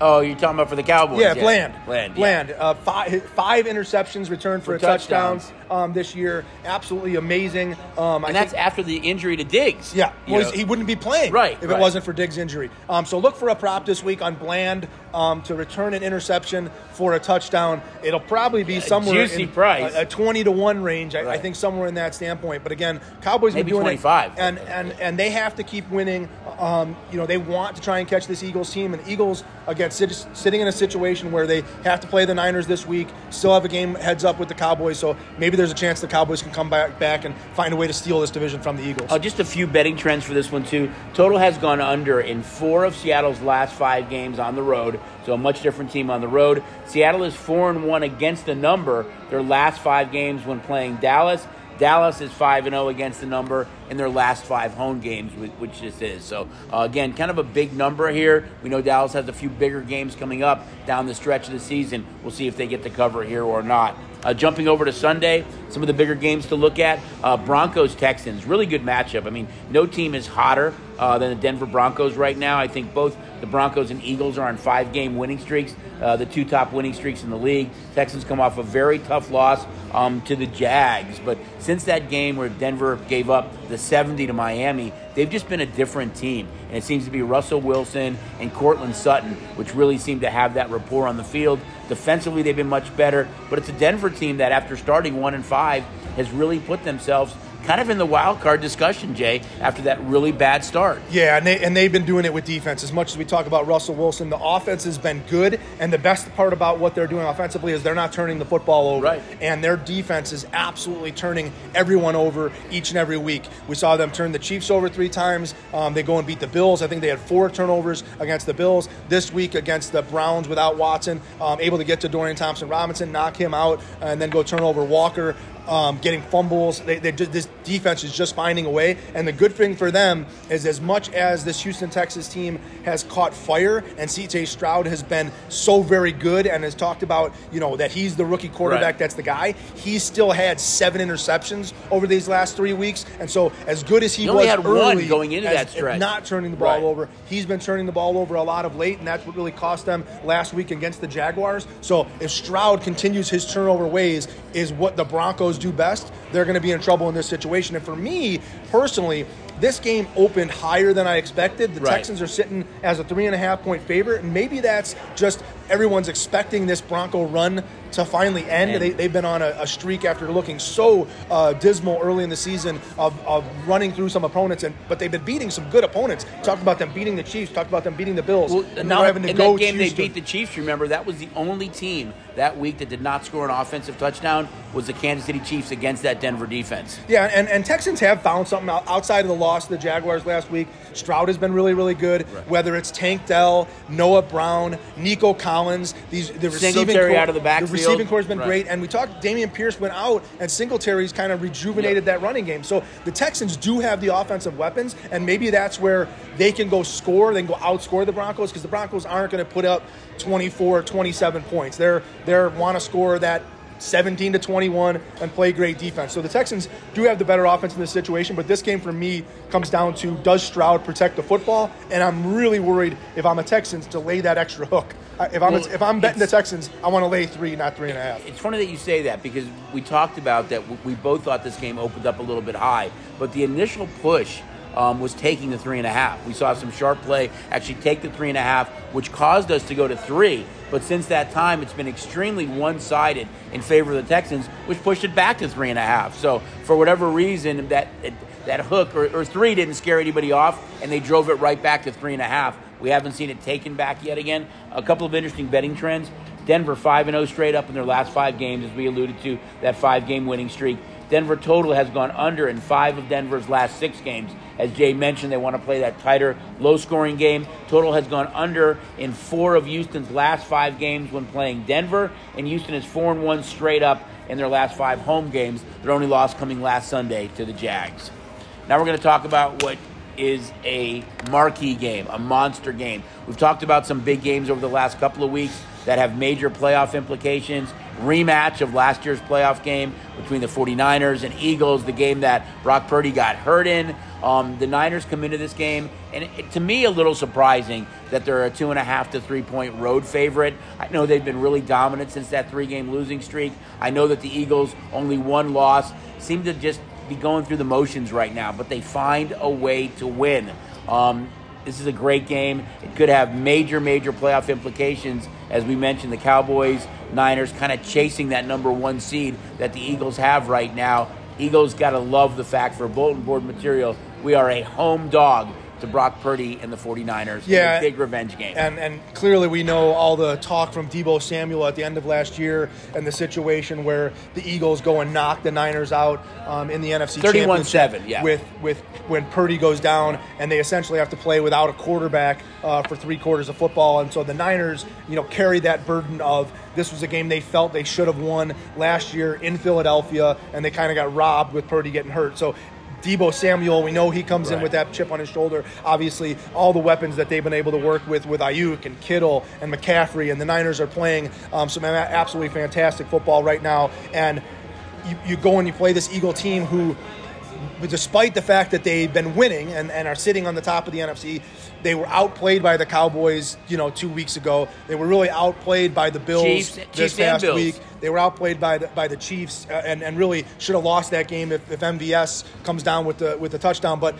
S1: Oh, you're talking about for the Cowboys?
S2: Yeah, Bland.
S1: Bland.
S2: Bland. Yeah. Uh, five, five interceptions returned for, for touchdowns. touchdowns um, this year. Absolutely amazing. Um,
S1: and that's after the injury to Diggs.
S2: Yeah, well, he wouldn't be playing
S1: right,
S2: if
S1: right.
S2: it wasn't for Diggs' injury. Um, so look for a prop this week on Bland um, to return an interception for a touchdown. It'll probably be yeah, somewhere
S1: juicy
S2: in
S1: price.
S2: A, a, twenty to one range. I, right. I, think somewhere in that standpoint. But again, Cowboys
S1: Maybe
S2: been doing
S1: 25.
S2: it, and and and they have to keep winning. Um, you know, they want to try and catch this Eagles team, and Eagles again again, sit, sitting in a situation where they have to play the Niners this week, still have a game heads up with the Cowboys, so maybe there's a chance the Cowboys can come back, back and find a way to steal this division from the Eagles.
S1: Uh, just a few betting trends for this one, too. Total has gone under in four of Seattle's last five games on the road, so a much different team on the road. Seattle is 4 and 1 against the number their last five games when playing Dallas. Dallas is 5 and 0 against the number in their last five home games, which this is. So, uh, again, kind of a big number here. We know Dallas has a few bigger games coming up down the stretch of the season. We'll see if they get the cover here or not. Uh, jumping over to Sunday, some of the bigger games to look at uh, Broncos Texans, really good matchup. I mean, no team is hotter uh, than the Denver Broncos right now. I think both the Broncos and Eagles are on five game winning streaks, uh, the two top winning streaks in the league. Texans come off a very tough loss um, to the Jags, but since that game where Denver gave up the 70 to Miami, they've just been a different team. And it seems to be Russell Wilson and Courtland Sutton, which really seem to have that rapport on the field. Defensively, they've been much better, but it's a Denver team that, after starting one and five, has really put themselves kind of in the wild card discussion, Jay, after that really bad start.
S2: Yeah, and, they, and they've been doing it with defense. As much as we talk about Russell Wilson, the offense has been good, and the best part about what they're doing offensively is they're not turning the football over.
S1: Right.
S2: And their defense is absolutely turning everyone over each and every week. We saw them turn the Chiefs over three times. Um, they go and beat the Bills. I think they had four turnovers against the Bills. This week against the Browns without Watson, um, able to get to Dorian Thompson Robinson, knock him out, and then go turn over Walker um, getting fumbles. They, they just, this defense is just finding a way. And the good thing for them is, as much as this Houston Texas team has caught fire, and CJ Stroud has been so very good and has talked about, you know, that he's the rookie quarterback, right. that's the guy. He's still had seven interceptions over these last three weeks, and so as good as he,
S1: he
S2: was
S1: had
S2: early,
S1: going into
S2: as,
S1: that stretch,
S2: not turning the ball
S1: right.
S2: over, he's been turning the ball over a lot of late, and that's what really cost them last week against the Jaguars. So if Stroud continues his turnover ways, is what the Broncos do best, they're going to be in trouble in this situation. And for me personally, this game opened higher than I expected. The
S1: right.
S2: Texans are sitting as a three and a half point favorite, and maybe that's just everyone's expecting this Bronco run to finally end. They, have been on a, a, streak after looking so uh, dismal early in the season of, of, running through some opponents, and but they've been beating some good opponents. Talked about them beating the Chiefs. Talked about them beating the Bills.
S1: Well,
S2: and
S1: now
S2: having to
S1: in
S2: go
S1: that game
S2: Houston.
S1: they beat the Chiefs. Remember that was the only team that week that did not score an offensive touchdown was the Kansas City Chiefs against that Denver defense.
S2: Yeah, and, and Texans have found something outside of the loss to the Jaguars last week. Stroud has been really, really good. Right. Whether it's Tank Dell, Noah Brown, Nico Collins, these the receiving
S1: corps, out of the backfield.
S2: The receiving corps has been
S1: right.
S2: great, and we talked. Dameon Pierce went out, and Singletary's kind of rejuvenated yep. that running game. So the Texans do have the offensive weapons, and maybe that's where they can go score. They can go outscore the Broncos because the Broncos aren't going to put up 24, 27 points. They're they want to score that 17 to 21 and play great defense. So the Texans do have the better offense in this situation, but this game for me comes down to does Stroud protect the football? And I'm really worried if I'm a Texans to lay that extra hook. If I'm well, if I'm betting the Texans, I want to lay three, not three and a half.
S1: It's funny that you say that because we talked about that. We both thought this game opened up a little bit high, but the initial push um, was taking the three and a half. We saw some sharp play actually take the three and a half, which caused us to go to three. But since that time, it's been extremely one sided in favor of the Texans, which pushed it back to three and a half. So, for whatever reason, that, that hook or, or three didn't scare anybody off, and they drove it right back to three and a half. We haven't seen it taken back yet again. A couple of interesting betting trends. Denver 5 0 straight up in their last five games, as we alluded to, that five game winning streak. Denver total has gone under in five of Denver's last six games. As Jay mentioned, they want to play that tighter, low scoring game. Total has gone under in four of Houston's last five games when playing Denver, and Houston is 4 and 1 straight up in their last five home games. Their only loss coming last Sunday to the Jags. Now we're going to talk about what is a marquee game, a monster game. We've talked about some big games over the last couple of weeks that have major playoff implications. Rematch of last year's playoff game between the 49ers and Eagles, the game that Brock Purdy got hurt in. Um, the Niners come into this game, and it, to me, a little surprising that they're a two and a half to three point road favorite. I know they've been really dominant since that three game losing streak. I know that the Eagles, only one loss, seem to just be going through the motions right now, but they find a way to win. Um, this is a great game. It could have major, major playoff implications. As we mentioned, the Cowboys, Niners kind of chasing that number one seed that the Eagles have right now. Eagles got to love the fact for bulletin board material, we are a home dog to Brock Purdy and the 49ers. in
S2: Yeah.
S1: a big revenge game.
S2: And and clearly we know all the talk from Deebo Samuel at the end of last year and the situation where the Eagles go and knock the Niners out um, in the NFC
S1: 31-7,
S2: Championship
S1: yeah.
S2: with with when Purdy goes down and they essentially have to play without a quarterback uh, for three quarters of football. And so the Niners, you know, carry that burden of this was a game they felt they should have won last year in Philadelphia, and they kind of got robbed with Purdy getting hurt. So. Deebo Samuel, we know he comes in with that chip on his shoulder. Obviously, all the weapons that they've been able to work with with Aiyuk and Kittle and McCaffrey, and the Niners are playing um, some absolutely fantastic football right now. And you, you go and you play this Eagle team who, despite the fact that they've been winning and, and are sitting on the top of the NFC, they were outplayed by the Cowboys, you know, two weeks ago. They were really outplayed by the Bills
S1: Chiefs-
S2: this
S1: Chiefs
S2: past
S1: Bills.
S2: week. They were outplayed by the, by the Chiefs uh, and, and really should have lost that game if, if MVS comes down with the with the touchdown. But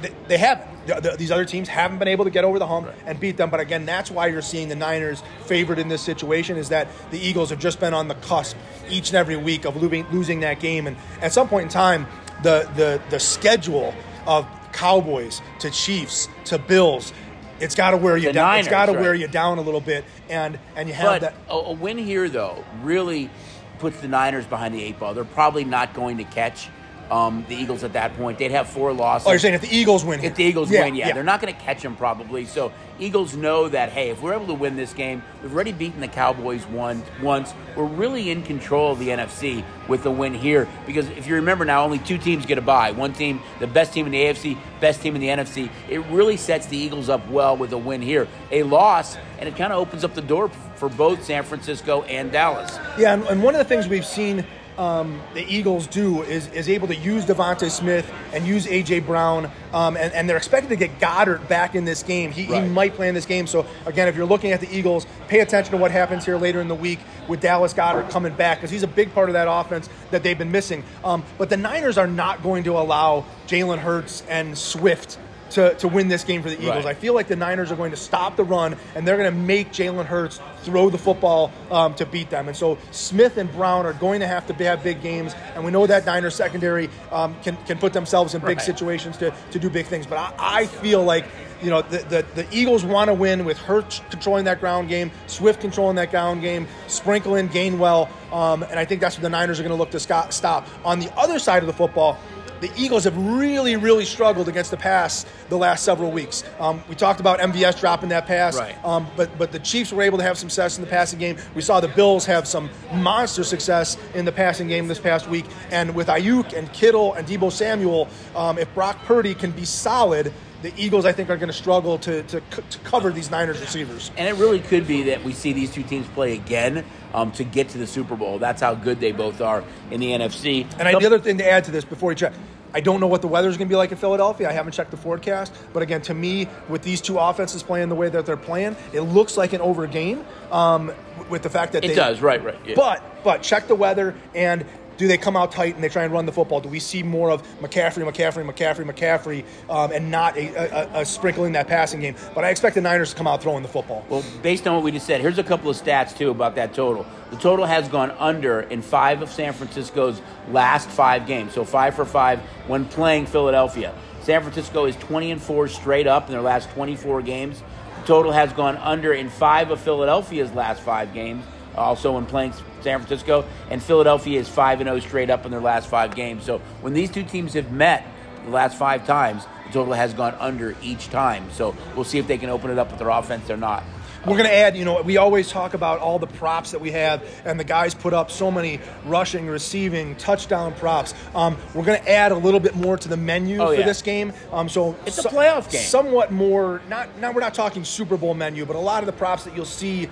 S2: they, they haven't. The- the- these other teams haven't been able to get over the hump and beat them. But again, that's why you're seeing the Niners favored in this situation. Is that the Eagles have just been on the cusp each and every week of losing, losing that game, and at some point in time, the the the schedule of Cowboys to Chiefs to Bills. It's got to wear you
S1: The
S2: down. it's
S1: Niners,
S2: got to
S1: right.
S2: wear you down a little bit, and and you
S1: But
S2: have that.
S1: a, a win here, though, really puts the Niners behind the eight ball. They're probably not going to catch um, the Eagles at that point. They'd have four losses.
S2: Oh, you're saying if the Eagles win, here.
S1: If the Eagles
S2: Yeah,
S1: win, yeah, they're not going to catch them probably. So Eagles know that hey, if we're able to win this game, we've already beaten the Cowboys one once. We're really in control of the NFC with the win here because if you remember now, only two teams get a bye. One team, the best team in the AFC, best team in the NFC. It really sets the Eagles up well with a win here. A loss, and it kind of opens up the door for both San Francisco and Dallas.
S2: Yeah, and, and one of the things we've seen um, the Eagles do is, is able to use DeVonta Smith and use AJ Brown, um, and, and they're expected to get Goedert back in this game. He,
S1: Right.
S2: he might play in this game. So again, if you're looking at the Eagles, pay attention to what happens here later in the week with Dallas Goedert coming back because he's a big part of that offense that they've been missing. Um, but the Niners are not going to allow Jalen Hurts and Swift. To, to win this game for the Eagles.
S1: Right.
S2: I feel like the Niners are going to stop the run and they're going to make Jalen Hurts throw the football um, to beat them. And so Smith and Brown are going to have to have big games, and we know that Niners secondary um, can, can put themselves in big
S1: Right.
S2: situations to, to do big things. But I, I feel like you know the, the, the Eagles want to win with Hurts controlling that ground game, Swift controlling that ground game, sprinkle in Gainwell, um, and I think that's what the Niners are going to look to stop. On the other side of the football the Eagles have really, really struggled against the pass the last several weeks. Um, we talked about MVS dropping that pass,
S1: Right.
S2: um, but but the Chiefs were able to have some success in the passing game. We saw the Bills have some monster success in the passing game this past week. And with Aiyuk and Kittle and Deebo Samuel, um, if Brock Purdy can be solid, the Eagles I think are going to struggle to, to to cover these Niners receivers.
S1: And it really could be that we see these two teams play again um, to get to the Super Bowl. That's how good they both are in the NFC.
S2: And I, the other thing to add to this before you check, I don't know what the weather is going to be like in Philadelphia. I haven't checked the forecast, but again, to me, with these two offenses playing the way that they're playing, it looks like an over game. Um, with the fact that
S1: it
S2: they,
S1: does, right, right. yeah.
S2: But but check the weather and. Do they come out tight and they try and run the football? Do we see more of McCaffrey, McCaffrey, McCaffrey, McCaffrey, um, and not a, a, a sprinkling that passing game? But I expect the Niners to come out throwing the football.
S1: Well, based on what we just said, here's a couple of stats too about that total. The total has gone under in five of San Francisco's last five games. So five for five when playing Philadelphia. San Francisco is 20 and four straight up in their last 24 games. The total has gone under in five of Philadelphia's last five games. Also, when playing San Francisco, and Philadelphia is five and zero straight up in their last five games. So when these two teams have met the last five times, the total has gone under each time. So we'll see if they can open it up with their offense or not.
S2: We're going to add, you know, we always talk about all the props that we have, and the guys put up so many rushing, receiving, touchdown props. Um, we're going to add a little bit more to the menu
S1: Oh,
S2: for
S1: yeah.
S2: this game. Um, so
S1: It's a playoff game.
S2: Somewhat more. Not now. We're not talking Super Bowl menu, but a lot of the props that you'll see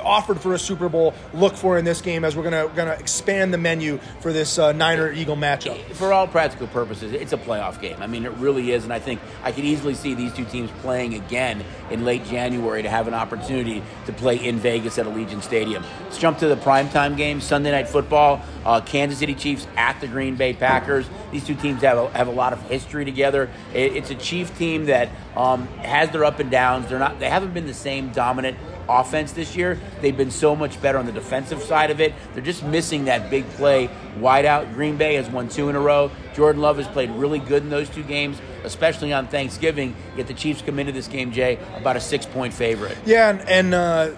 S2: offered for a Super Bowl look for in this game as we're gonna gonna expand the menu for this uh, Niner Eagle matchup.
S1: For all practical purposes, it's a playoff game. I mean, it really is, and I think I could easily see these two teams playing again in late January to have an opportunity to play in Vegas at Allegiant Stadium. Let's jump to the primetime game, Sunday Night Football. Uh, Kansas City Chiefs at the Green Bay Packers. These two teams have a, have a lot of history together. It, it's a Chief team that um, has their up and downs. They're not. They haven't been the same dominant offense this year. They've been so much better on the defensive side of it. They're just missing that big play wide out. Green Bay has won two in a row. Jordan Love has played really good in those two games, especially on Thanksgiving. Yet the Chiefs come into this game, Jay, about a six point favorite.
S2: Yeah, and, and uh,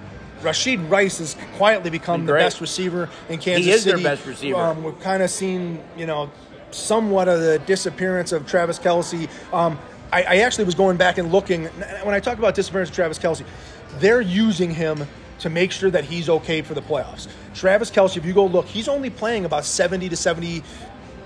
S2: Rashee Rice has quietly become the best receiver in Kansas City.
S1: He is their
S2: City.
S1: best receiver.
S2: Um, we've kind of seen, you know, somewhat of the disappearance of Travis Kelce. Um, I, I actually was going back and looking when I talk about disappearance of Travis Kelce. They're using him to make sure that he's okay for the playoffs. Travis Kelce, if you go look, he's only playing about 70 to 70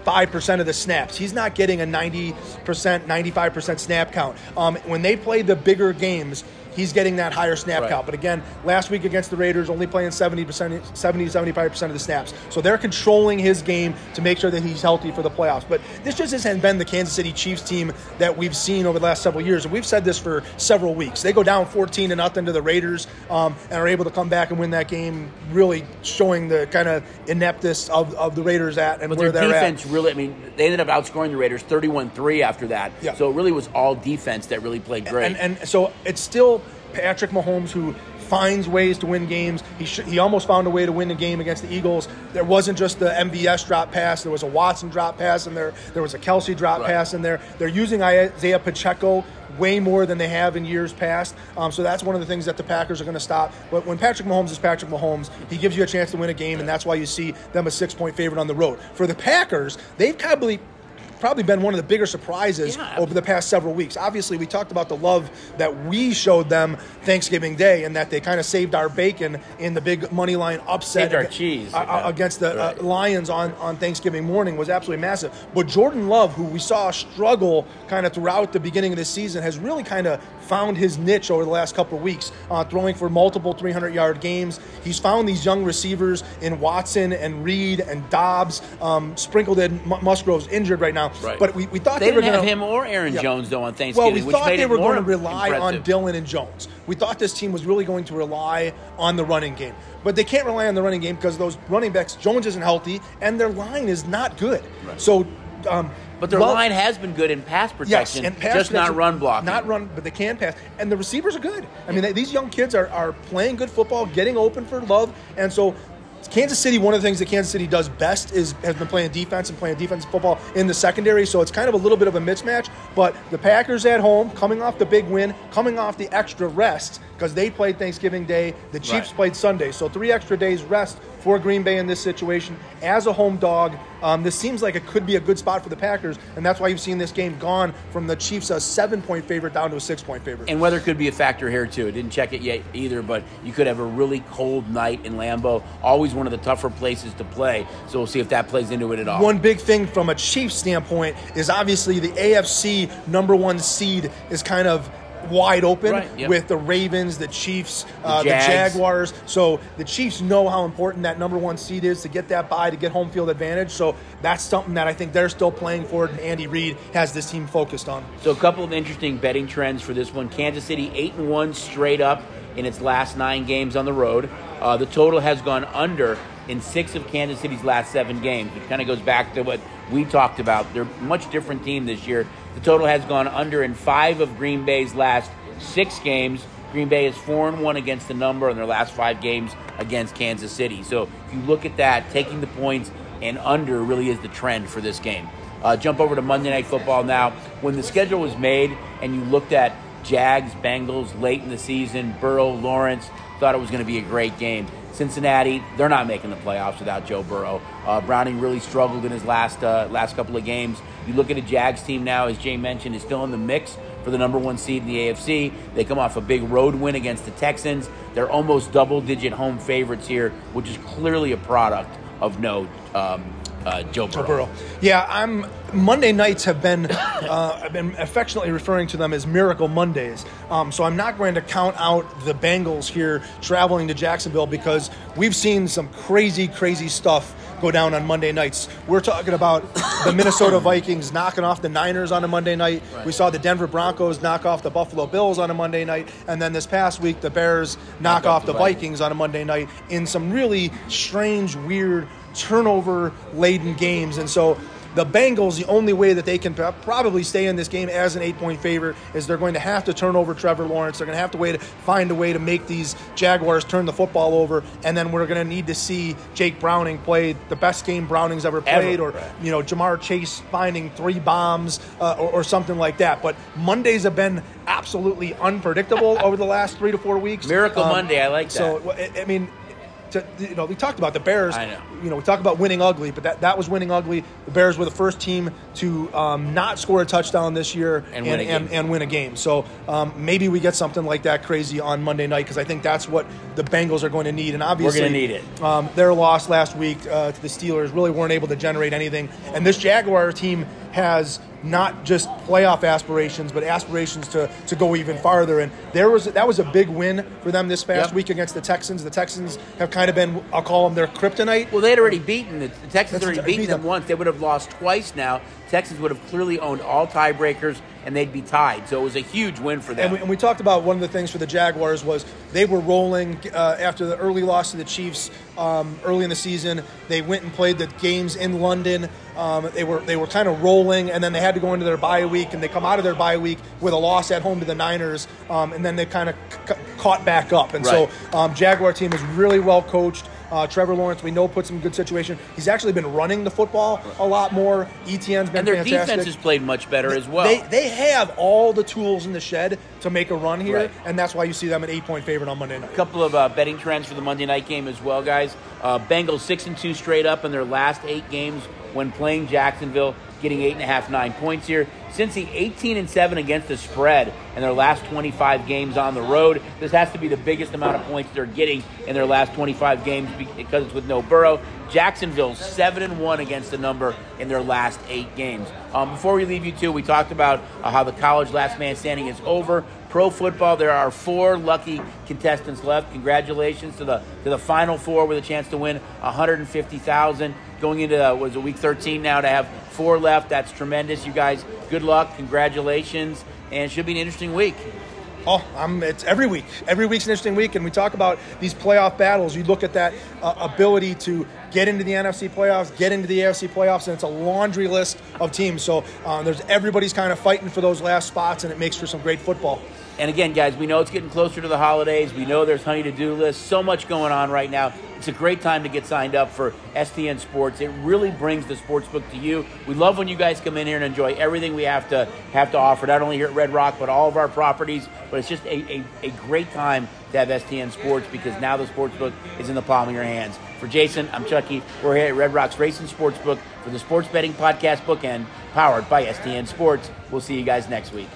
S2: five percent of the snaps. He's not getting a ninety percent, ninety-five percent snap count. Um, when they play the bigger games, he's getting that higher snap
S1: Right.
S2: count. But again, last week against the Raiders, only playing seventy percent, 70 75 percent of the snaps. So they're controlling his game to make sure that he's healthy for the playoffs. But this just hasn't been the Kansas City Chiefs team that we've seen over the last several years, and we've said this for several weeks. They go down fourteen to nothing to the Raiders um, and are able to come back and win that game, really showing the kind of ineptness of, of the Raiders at and
S1: But
S2: where
S1: their
S2: they're
S1: defense really, I mean, they ended up outscoring the Raiders 31 3 after that.
S2: Yeah.
S1: So it really was all defense that really played great.
S2: And, and so it's still Patrick Mahomes who finds ways to win games. He sh- he almost found a way to win the game against the Eagles. There wasn't just the MVS drop pass. There was a Watson drop pass in there. There was a Kelce drop
S1: Right.
S2: pass in there. They're using Isaiah Pacheco way more than they have in years past. Um, so that's one of the things that the Packers are going to stop. But when Patrick Mahomes is Patrick Mahomes, he gives you a chance to win a game, and that's why you see them a six point favorite on the road. For the Packers, they've probably probably been one of the bigger surprises
S1: Yeah.
S2: over the past several weeks. Obviously, we talked about the love that we showed them Thanksgiving Day, and that they kind of saved our bacon in the big money line upset
S1: Saved our
S2: ag-
S1: cheese.
S2: uh, uh, against the
S1: Right.
S2: uh, Lions on, on Thanksgiving morning was absolutely massive. But Jordan Love, who we saw struggle kind of throughout the beginning of the season, has really kind of found his niche over the last couple of weeks, uh, throwing for multiple 300 yard games. He's found these young receivers in Watson and Reed and Dobbs, um, sprinkled in. M- Musgrave's injured right now,
S1: Right.
S2: but we, we thought
S1: they
S2: they, were
S1: didn't
S2: going
S1: have him or Aaron
S2: Yeah.
S1: Jones, though, on
S2: well,
S1: Thanksgiving,
S2: we
S1: which
S2: thought
S1: made
S2: they were going to rely on Dillon and Jones. We thought this team was really going to rely on the running game. But they can't rely on the running game because those running backs, Jones isn't healthy, and their line is not good. So, um,
S1: But their
S2: Love-
S1: line has been good in pass
S2: Yes,
S1: protection,
S2: and pass
S1: just not run blocking.
S2: Not run, but they can pass. And the receivers are good. I mean, they, these young kids are, are playing good football, getting open for love. And so, Kansas City, one of the things that Kansas City does best is has been playing defense and playing defensive football in the secondary. So it's kind of a little bit of a mismatch. But the Packers at home, coming off the big win, coming off the extra rest because they played Thanksgiving Day, the Chiefs
S1: Right.
S2: played Sunday. So three extra days rest for Green Bay in this situation as a home dog. Um, this seems like it could be a good spot for the Packers, and that's why you've seen this game gone from the Chiefs a seven-point favorite down to a six-point favorite.
S1: And weather could be a factor here too. Didn't check it yet either, but you could have a really cold night in Lambeau. Always one of the tougher places to play. So we'll see if that plays into it at all.
S2: One big thing from a Chiefs standpoint is obviously the AFC number one seed is kind of wide open
S1: Right, yep.
S2: with the Ravens, the Chiefs, uh, the,
S1: Jags.
S2: Jaguars. So the Chiefs know how important that number one seed is to get that bye, to get home field advantage. So that's something that I think they're still playing for, and Andy Reid has this team focused on.
S1: So a couple of interesting betting trends for this one. Kansas City eight and one straight up in its last nine games on the road. Uh, the total has gone under in six of Kansas City's last seven games, which kind of goes back to what we talked about. They're a much different team this year. The total has gone under in five of Green Bay's last six games. Green Bay is four and one against the number in their last five games against Kansas City. So if you look at that, taking the points and under really is the trend for this game. Uh, jump over to Monday Night Football now. When the schedule was made and you looked at Jags, Bengals late in the season, Burrow, Lawrence, thought it was going to be a great game. Cincinnati, they're not making the playoffs without Joe Burrow. Uh, Browning really struggled in his last uh, last couple of games. You look at a Jags team now, as Jay mentioned, is still in the mix for the number one seed in the AFC. They come off a big road win against the Texans. They're almost double digit home favorites here, which is clearly a product of no um, uh, Joe Burrow.
S2: Burrow. Yeah, I'm. Monday nights have been, (coughs) uh, I've been affectionately referring to them as Miracle Mondays. Um, so I'm not going to count out the Bengals here traveling to Jacksonville because we've seen some crazy, crazy stuff go down on Monday nights. We're talking about the (coughs) Minnesota Vikings knocking off the Niners on a Monday night. We saw the Denver Broncos knock off the Buffalo Bills on a Monday night, and then this past week the Bears knock off the Vikings on a Monday night in some really strange, weird turnover laden games. And so the Bengals, the only way that they can probably stay in this game as an eight point favorite is they're going to have to turn over Trevor Lawrence. They're going to have to way to find a way to make these Jaguars turn the football over, and then we're going to need to see Jake Browning play the best game Browning's ever played,
S1: Ever,
S2: or you know Ja'Marr Chase finding three bombs uh, or, or something like that. But Mondays have been absolutely unpredictable over the last three to four weeks. Um,
S1: Miracle Monday, I like
S2: So
S1: that.
S2: I- I mean. To, you know, we talked about the Bears.
S1: I know.
S2: You know, we talk about winning ugly, but that, that was winning ugly. The Bears were the first team to um, not score a touchdown this year
S1: And win a
S2: and,
S1: game.
S2: and win a game. So um, maybe we get something like that crazy on Monday night because I think that's what the Bengals are going to need. And obviously, we're
S1: gonna need it.
S2: Um, their loss last week uh, to the Steelers really weren't able to generate anything. And this Jaguar team has not just playoff aspirations, but aspirations to, to go even farther. And there was that was a big win for them this past
S1: Yep.
S2: week against the Texans. The Texans have kind of been, I'll call them their kryptonite.
S1: Well, they had already beaten the, the Texans.
S2: That's-
S1: Already
S2: beat
S1: them
S2: them.
S1: once. They would have lost twice now. Texans would have clearly owned all tiebreakers, and they'd be tied. So it was a huge win for them.
S2: And we, and we talked about one of the things for the Jaguars was they were rolling uh, after the early loss to the Chiefs um, early in the season. They went and played the games in London. Um, they were they were kind of rolling, and then they had to go into their bye week, and they come out of their bye week with a loss at home to the Niners, um, and then they kind of c- caught back up. And
S1: Right.
S2: so um, Jaguar team is really well coached. Uh, Trevor Lawrence, we know, puts him in good situation. He's actually been running the football a lot more. ETN's been
S1: and their
S2: fantastic.
S1: defense has played much better as well.
S2: They, they have all the tools in the shed to make a run here,
S1: Right.
S2: and that's why you see them an eight point favorite on Monday night.
S1: A couple of uh, betting trends for the Monday night game as well, guys. Uh, Bengals six and two straight up in their last eight games when playing Jacksonville, getting eight and a half, nine points here. Cincy 18 and seven against the spread in their last 25 games on the road. This has to be the biggest amount of points they're getting in their last 25 games because it's with no Burrow. Jacksonville seven and one against the number in their last eight games. Um, before we leave you two, we talked about uh, how the college last man standing is over. Pro football, there are four lucky contestants left. Congratulations to the to the final four with a chance to win 150,000. Going into uh, was a week 13 now to have four left. That's tremendous. You guys, good luck. Congratulations, and should be an interesting week.
S2: Oh, I'm, it's every week. Every week's an interesting week, and we talk about these playoff battles. You look at that uh, ability to get into the NFC playoffs, get into the AFC playoffs, and it's a laundry list of teams. So uh, there's everybody's kind of fighting for those last spots, and it makes for some great football.
S1: And again, guys, we know it's getting closer to the holidays. We know there's honey to do lists. So much going on right now. It's a great time to get signed up for STN Sports. It really brings the sports book to you. We love when you guys come in here and enjoy everything we have to have to offer, not only here at Red Rock, but all of our properties. But it's just a, a, a great time to have STN Sports because now the sports book is in the palm of your hands. For Jason, I'm Chucky. We're here at Red Rock's Racing Sports Book for the Sports Betting Podcast Bookend, powered by STN Sports. We'll see you guys next week.